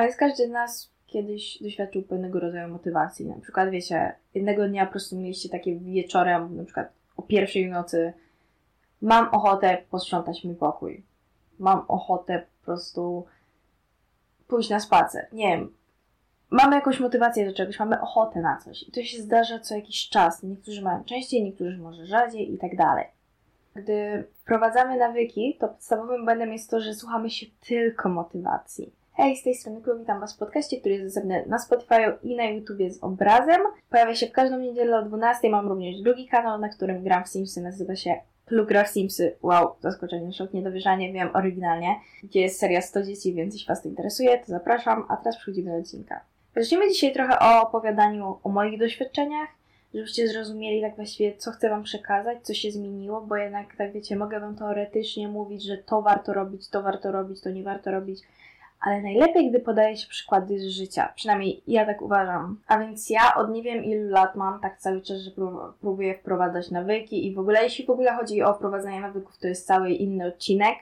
Ale każdy z nas kiedyś doświadczył pewnego rodzaju motywacji. Na przykład, wiecie, jednego dnia po prostu mieliście takie wieczorem, na przykład o pierwszej nocy, mam ochotę posprzątać mój pokój. Mam ochotę po prostu pójść na spacer. Nie wiem. Mamy jakąś motywację do czegoś, mamy ochotę na coś. I to się zdarza co jakiś czas. Niektórzy mają częściej, niektórzy może rzadziej i tak dalej. Gdy wprowadzamy nawyki, to podstawowym błędem jest to, że słuchamy się tylko motywacji. Hej, z tej strony Klu, witam Was w podcaście, który jest dostępny na Spotify i na YouTubie z obrazem. Pojawia się w każdą niedzielę o 12. Mam również drugi kanał, na którym gram w Simsy, nazywa się Klu gra w Simsy. Wow, zaskoczenie, szok, niedowierzanie, wiem oryginalnie. Gdzie jest seria 100 dzieci, więc jeśli Was to interesuje, to zapraszam. A teraz przechodzimy do odcinka. Zaczniemy dzisiaj trochę o opowiadaniu o moich doświadczeniach, żebyście zrozumieli tak właściwie, co chcę Wam przekazać, co się zmieniło, bo jednak, tak wiecie, mogę Wam teoretycznie mówić, że to warto robić, to warto robić, to nie warto robić, ale najlepiej, gdy podaje się przykłady z życia. Przynajmniej ja tak uważam. A więc ja od nie wiem ilu lat mam tak cały czas, że próbuję wprowadzać nawyki i w ogóle, jeśli w ogóle chodzi o wprowadzanie nawyków, to jest cały inny odcinek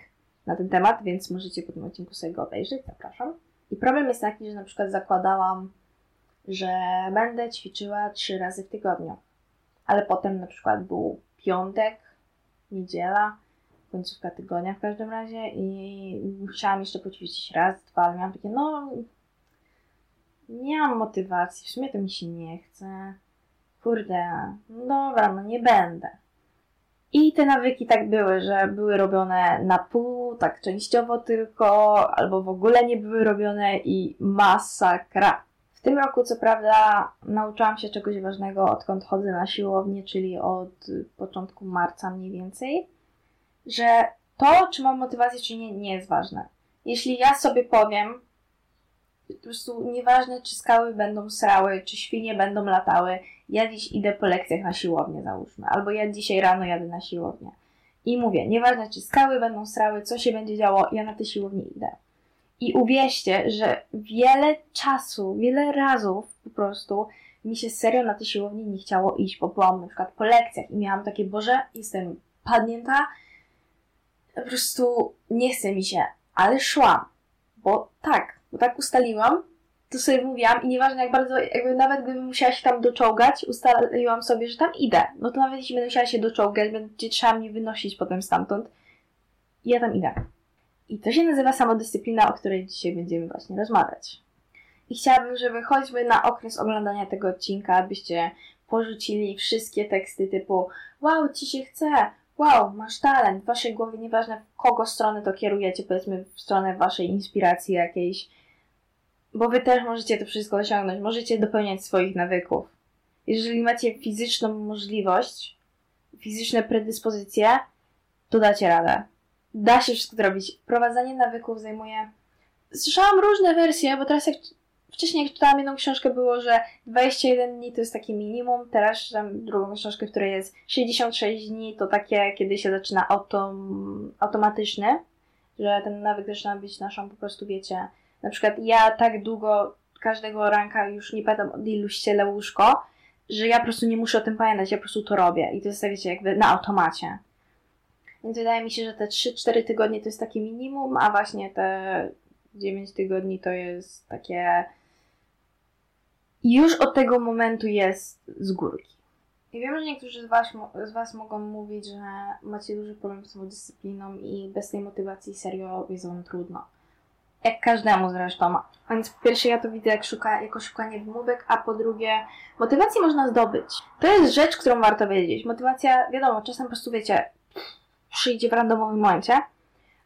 na ten temat, więc możecie po tym odcinku sobie go obejrzeć. Zapraszam. I problem jest taki, że na przykład zakładałam, że będę ćwiczyła trzy razy w tygodniu. Ale potem na przykład był piątek, niedziela, końcówka tygodnia w każdym razie i chciałam jeszcze poćwiczyć raz, dwa, ale miałam takie, no nie mam motywacji, w sumie to mi się nie chce. Kurde, no dobra, no nie będę. I te nawyki tak były, że były robione na pół, tak częściowo tylko, albo w ogóle nie były robione i masakra. W tym roku, co prawda, nauczyłam się czegoś ważnego, odkąd chodzę na siłownię, czyli od początku marca mniej więcej że to, czy mam motywację, czy nie, nie jest ważne. Jeśli ja sobie powiem, po prostu nieważne, czy skały będą srały, czy świnie będą latały, ja dziś idę po lekcjach na siłownię, załóżmy, albo ja dzisiaj rano jadę na siłownię. I mówię, nieważne, czy skały będą srały, co się będzie działo, ja na tę siłownię idę. I uwierzcie, że wiele czasu, wiele razów po prostu mi się serio na tę siłownię nie chciało iść, bo byłam na przykład po lekcjach i miałam takie, Boże, jestem padnięta, po prostu nie chce mi się, ale szłam. Bo tak, bo tak ustaliłam, to sobie mówiłam i nieważne jak bardzo, jakby nawet gdybym musiała się tam doczołgać, ustaliłam sobie, że tam idę. No to nawet jeśli będę musiała się doczołgać, będzie trzeba mnie wynosić potem stamtąd, ja tam idę. I to się nazywa samodyscyplina, o której dzisiaj będziemy właśnie rozmawiać. I chciałabym, żeby choćby na okres oglądania tego odcinka, abyście porzucili wszystkie teksty typu wow, ci się chce, wow, masz talent, w waszej głowie, nieważne w kogo stronę to kierujecie, powiedzmy w stronę waszej inspiracji jakiejś, bo wy też możecie to wszystko osiągnąć, możecie dopełniać swoich nawyków. Jeżeli macie fizyczną możliwość, fizyczne predyspozycje, to dacie radę. Da się wszystko zrobić. Prowadzenie nawyków zajmuje. Słyszałam różne wersje, bo teraz jak Wcześniej jak czytałam jedną książkę było, że 21 dni to jest takie minimum, teraz czytam drugą książkę, w której jest 66 dni, to takie, kiedy się zaczyna autom, automatyczny, że ten nawyk zaczyna być naszą po prostu, wiecie, na przykład ja tak długo każdego ranka już nie pamiętam od iluś ściele łóżko, że ja po prostu nie muszę o tym pamiętać, ja po prostu to robię. I to jest, wiecie, jakby na automacie. Więc wydaje mi się, że te 3-4 tygodnie to jest takie minimum, a właśnie te 9 tygodni to jest takie już od tego momentu jest z górki. I wiem, że niektórzy z was, z was mogą mówić, że macie duży problem z samodyscypliną i bez tej motywacji serio jest wam trudno. Jak każdemu zresztą. Więc po pierwsze ja to widzę jak szuka, jako szukanie wymówek, a po drugie motywację można zdobyć. To jest rzecz, którą warto wiedzieć. Motywacja, wiadomo, czasem po prostu wiecie, przyjdzie w randomowym momencie,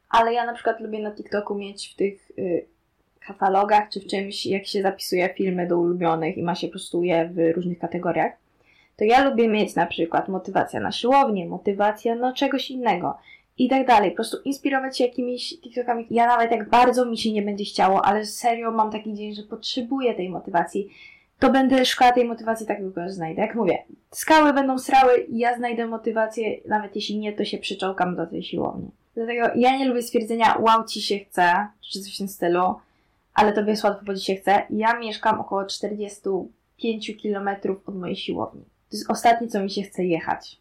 ale ja na przykład lubię na TikToku mieć w tych y, katalogach czy w czymś, jak się zapisuje filmy do ulubionych i ma się po prostu je w różnych kategoriach, to ja lubię mieć na przykład motywacja na siłownię, motywacja na czegoś innego i tak dalej. Po prostu inspirować się jakimiś TikTokami. Ja nawet jak bardzo mi się nie będzie chciało, ale serio mam taki dzień, że potrzebuję tej motywacji, to będę szukała tej motywacji tak długo, że znajdę. Jak mówię, skały będą srały i ja znajdę motywację, nawet jeśli nie, to się przyczołkam do tej siłowni. Dlatego ja nie lubię stwierdzenia, wow, ci się chce, czy coś w tym stylu ale tobie jest łatwo, bo się chce. Ja mieszkam około 45 km od mojej siłowni. To jest ostatnie, co mi się chce jechać.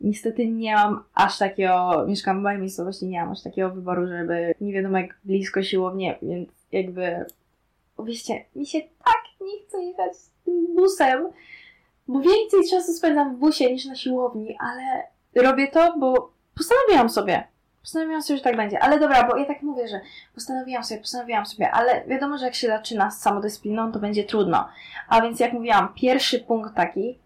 Niestety nie mam aż takiego, mieszkam w mojej miejscowości, nie mam aż takiego wyboru, żeby nie wiadomo jak blisko siłownie, więc jakby wiecie, mi się tak nie chce jechać tym busem, bo więcej czasu spędzam w busie niż na siłowni, ale robię to, bo postanowiłam sobie. Postanowiłam sobie, że tak będzie. Ale dobra, bo ja tak mówię, że postanowiłam sobie, postanowiłam sobie, ale wiadomo, że jak się zaczyna z samodyscypliną, to będzie trudno. A więc jak mówiłam, pierwszy punkt taki,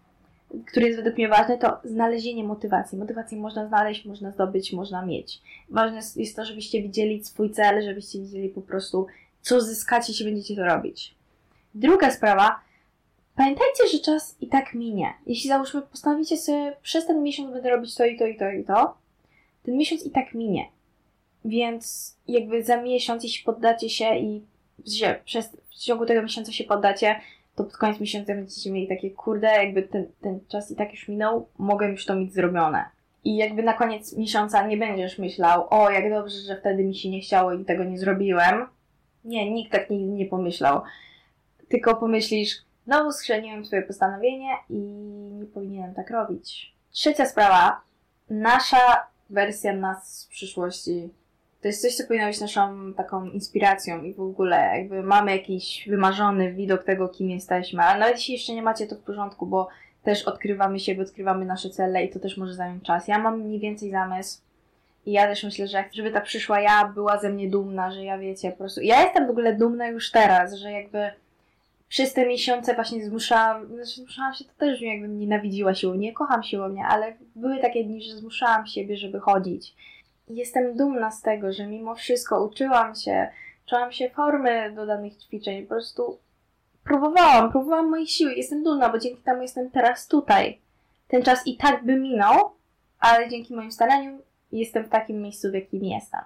który jest według mnie ważny, to znalezienie motywacji. Motywację można znaleźć, można zdobyć, można mieć. Ważne jest to, żebyście widzieli swój cel, żebyście widzieli po prostu, co zyskacie, jeśli będziecie to robić. Druga sprawa, pamiętajcie, że czas i tak minie. Jeśli załóżmy, postanowicie sobie, przez ten miesiąc będę robić to i to i to i to, ten miesiąc i tak minie. Więc jakby za miesiąc, jeśli poddacie się i przez, w ciągu tego miesiąca się poddacie, to pod koniec miesiąca będziecie mieli takie, kurde, jakby ten, ten czas i tak już minął, mogę już to mieć zrobione. I jakby na koniec miesiąca nie będziesz myślał, o, jak dobrze, że wtedy mi się nie chciało i tego nie zrobiłem. Nie, nikt tak nigdy nie pomyślał. Tylko pomyślisz, znowu skrzeniłem swoje postanowienie i nie powinienem tak robić. Trzecia sprawa. Nasza wersja nas z przyszłości to jest coś, co powinno być naszą taką inspiracją i w ogóle jakby mamy jakiś wymarzony widok tego, kim jesteśmy, ale nawet jeśli jeszcze nie macie to w porządku, bo też odkrywamy siebie, odkrywamy nasze cele i to też może zająć czas. Ja mam mniej więcej zamysł i ja też myślę, że żeby ta przyszła ja była ze mnie dumna, że ja wiecie, po prostu ja jestem w ogóle dumna już teraz, że jakby przez te miesiące właśnie zmuszałam, znaczy zmuszałam się, to też jakbym nienawidziła siłowni, kocham siłownię, ale były takie dni, że zmuszałam siebie, żeby chodzić jestem dumna z tego, że mimo wszystko uczyłam się, czułam się formy do danych ćwiczeń, po prostu próbowałam, próbowałam moich sił. Jestem dumna, bo dzięki temu jestem teraz tutaj. Ten czas i tak by minął, ale dzięki moim staraniu jestem w takim miejscu, w jakim jestem.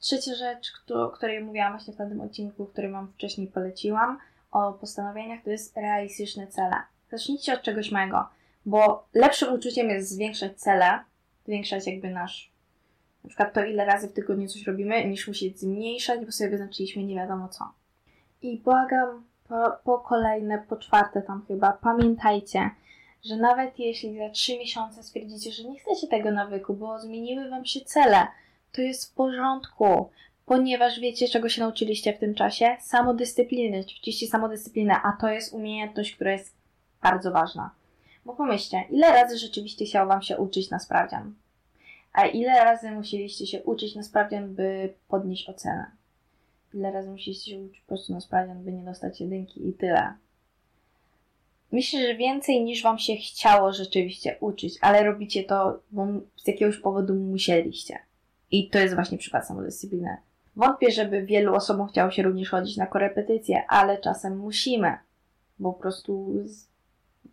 Trzecia rzecz, o której mówiłam właśnie w tym odcinku, który Wam wcześniej poleciłam, o postanowieniach, to jest realistyczne cele. Zacznijcie od czegoś małego, bo lepszym uczuciem jest zwiększać cele, zwiększać jakby nasz na przykład to, ile razy w tygodniu coś robimy, niż musieć zmniejszać, bo sobie wyznaczyliśmy nie wiadomo co. I błagam po, po kolejne, po czwarte tam chyba, pamiętajcie, że nawet jeśli za trzy miesiące stwierdzicie, że nie chcecie tego nawyku, bo zmieniły wam się cele, to jest w porządku, ponieważ wiecie, czego się nauczyliście w tym czasie? Samodyscypliny, ćwiczycie samodyscyplinę, a to jest umiejętność, która jest bardzo ważna. Bo pomyślcie, ile razy rzeczywiście chciało wam się uczyć na sprawdzian? A ile razy musieliście się uczyć na sprawdzian, by podnieść ocenę? Ile razy musieliście się uczyć po prostu na sprawdzian, by nie dostać jedynki i tyle? Myślę, że więcej niż Wam się chciało rzeczywiście uczyć, ale robicie to, bo z jakiegoś powodu musieliście. I to jest właśnie przykład samodyscypliny. Wątpię, żeby wielu osobom chciało się również chodzić na korepetycje, ale czasem musimy, bo po prostu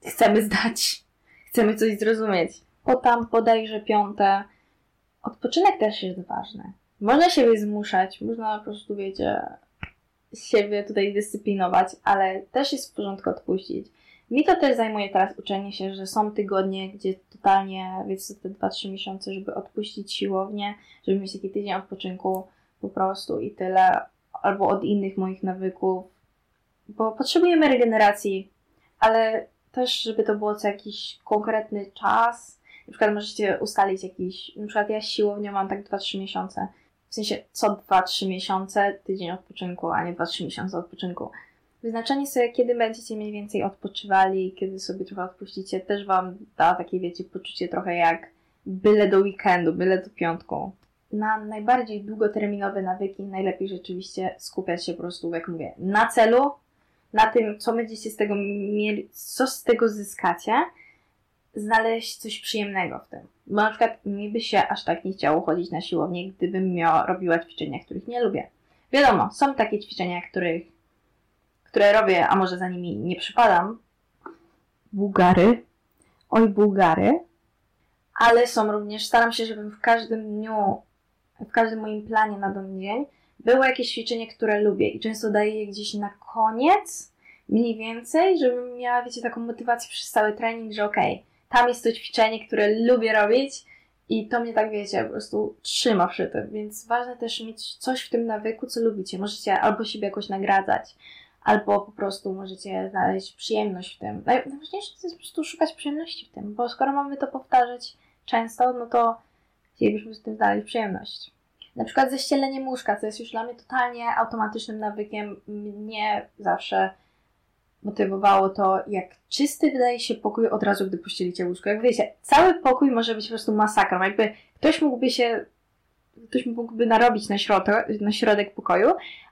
chcemy zdać, chcemy coś zrozumieć. O tam podajże piąte Odpoczynek też jest ważny. Można siebie zmuszać, można po prostu, wiecie, siebie tutaj dyscyplinować, ale też jest w porządku odpuścić. Mi to też zajmuje teraz uczenie się, że są tygodnie, gdzie totalnie, wiecie, te 2-3 miesiące, żeby odpuścić siłownię, żeby mieć taki tydzień odpoczynku po prostu i tyle, albo od innych moich nawyków, bo potrzebujemy regeneracji, ale też, żeby to było co jakiś konkretny czas, na przykład możecie ustalić jakiś, na przykład ja siłownię mam tak 2-3 miesiące. W sensie co 2-3 miesiące tydzień odpoczynku, a nie 2-3 miesiące odpoczynku. Wyznaczenie sobie, kiedy będziecie mniej więcej odpoczywali, kiedy sobie trochę odpuścicie, też Wam da takie, wiecie, poczucie trochę jak byle do weekendu, byle do piątku. Na najbardziej długoterminowe nawyki najlepiej rzeczywiście skupiać się po prostu, jak mówię, na celu, na tym, co będziecie z tego mieli, co z tego zyskacie, znaleźć coś przyjemnego w tym. Bo na przykład mi by się aż tak nie chciało chodzić na siłownię, gdybym miała, robiła ćwiczenia, których nie lubię. Wiadomo, są takie ćwiczenia, których, które robię, a może za nimi nie przypadam. Bułgary. Oj, Bułgary. Ale są również, staram się, żebym w każdym dniu, w każdym moim planie na dany dzień było jakieś ćwiczenie, które lubię i często daję je gdzieś na koniec, mniej więcej, żebym miała, wiecie, taką motywację przez cały trening, że okej, okay, tam jest to ćwiczenie, które lubię robić i to mnie tak, wiecie, po prostu trzyma przy tym, więc ważne też mieć coś w tym nawyku, co lubicie. Możecie albo siebie jakoś nagradzać, albo po prostu możecie znaleźć przyjemność w tym. Najważniejsze to jest po prostu szukać przyjemności w tym, bo skoro mamy to powtarzać często, no to chcielibyśmy z tym znaleźć przyjemność. Na przykład ze ścieleniem łóżka, co jest już dla mnie totalnie automatycznym nawykiem. Mnie zawsze motywowało to, jak czysty wydaje się pokój od razu, gdy pościelicie łóżko. Jak wiecie, cały pokój może być po prostu masakrą. Jakby ktoś mógłby się, ktoś mógłby narobić na środek, na środek pokoju,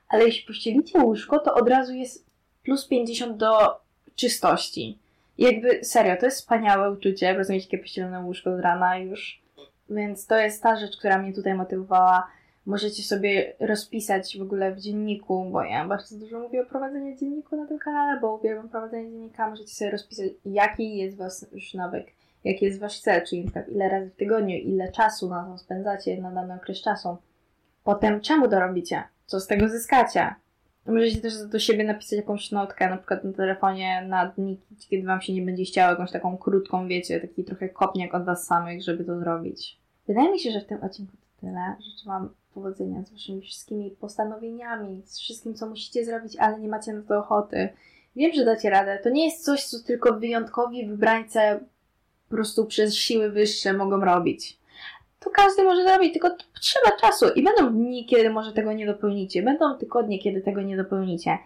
ale jeśli pościelicie łóżko, to od razu jest plus 50 do czystości. I jakby serio, to jest wspaniałe uczucie, rozumieć takie pościelone łóżko od rana już. Więc to jest ta rzecz, która mnie tutaj motywowała. Możecie sobie rozpisać w ogóle w dzienniku, bo ja bardzo dużo mówię o prowadzeniu dzienniku na tym kanale, bo uwielbiam prowadzenie dziennika. Możecie sobie rozpisać, jaki jest wasz nawyk, jaki jest wasz cel, czyli przykład ile razy w tygodniu, ile czasu na to spędzacie na dany okres czasu. Potem czemu to robicie? Co z tego zyskacie? Możecie też do siebie napisać jakąś notkę, na przykład na telefonie, na dni, kiedy Wam się nie będzie chciało, jakąś taką krótką, wiecie, taki trochę kopniak od Was samych, żeby to zrobić. Wydaje mi się, że w tym odcinku to tyle. Życzę Wam powodzenia z Waszymi wszystkimi postanowieniami, z wszystkim, co musicie zrobić, ale nie macie na to ochoty. Wiem, że dacie radę. To nie jest coś, co tylko wyjątkowi wybrańce po prostu przez siły wyższe mogą robić to każdy może zrobić, tylko potrzeba czasu. I będą dni, kiedy może tego nie dopełnicie, będą tygodnie, kiedy tego nie dopełnicie.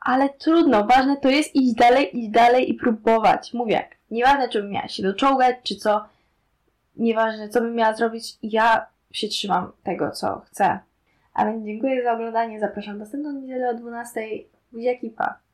Ale trudno, ważne to jest iść dalej, iść dalej i próbować. Mówię, nieważne czy bym miała się doczołgać, czy co, nieważne co bym miała zrobić, ja się trzymam tego, co chcę. A więc dziękuję za oglądanie, zapraszam następną niedzielę o 12.00. Buziaki, pa!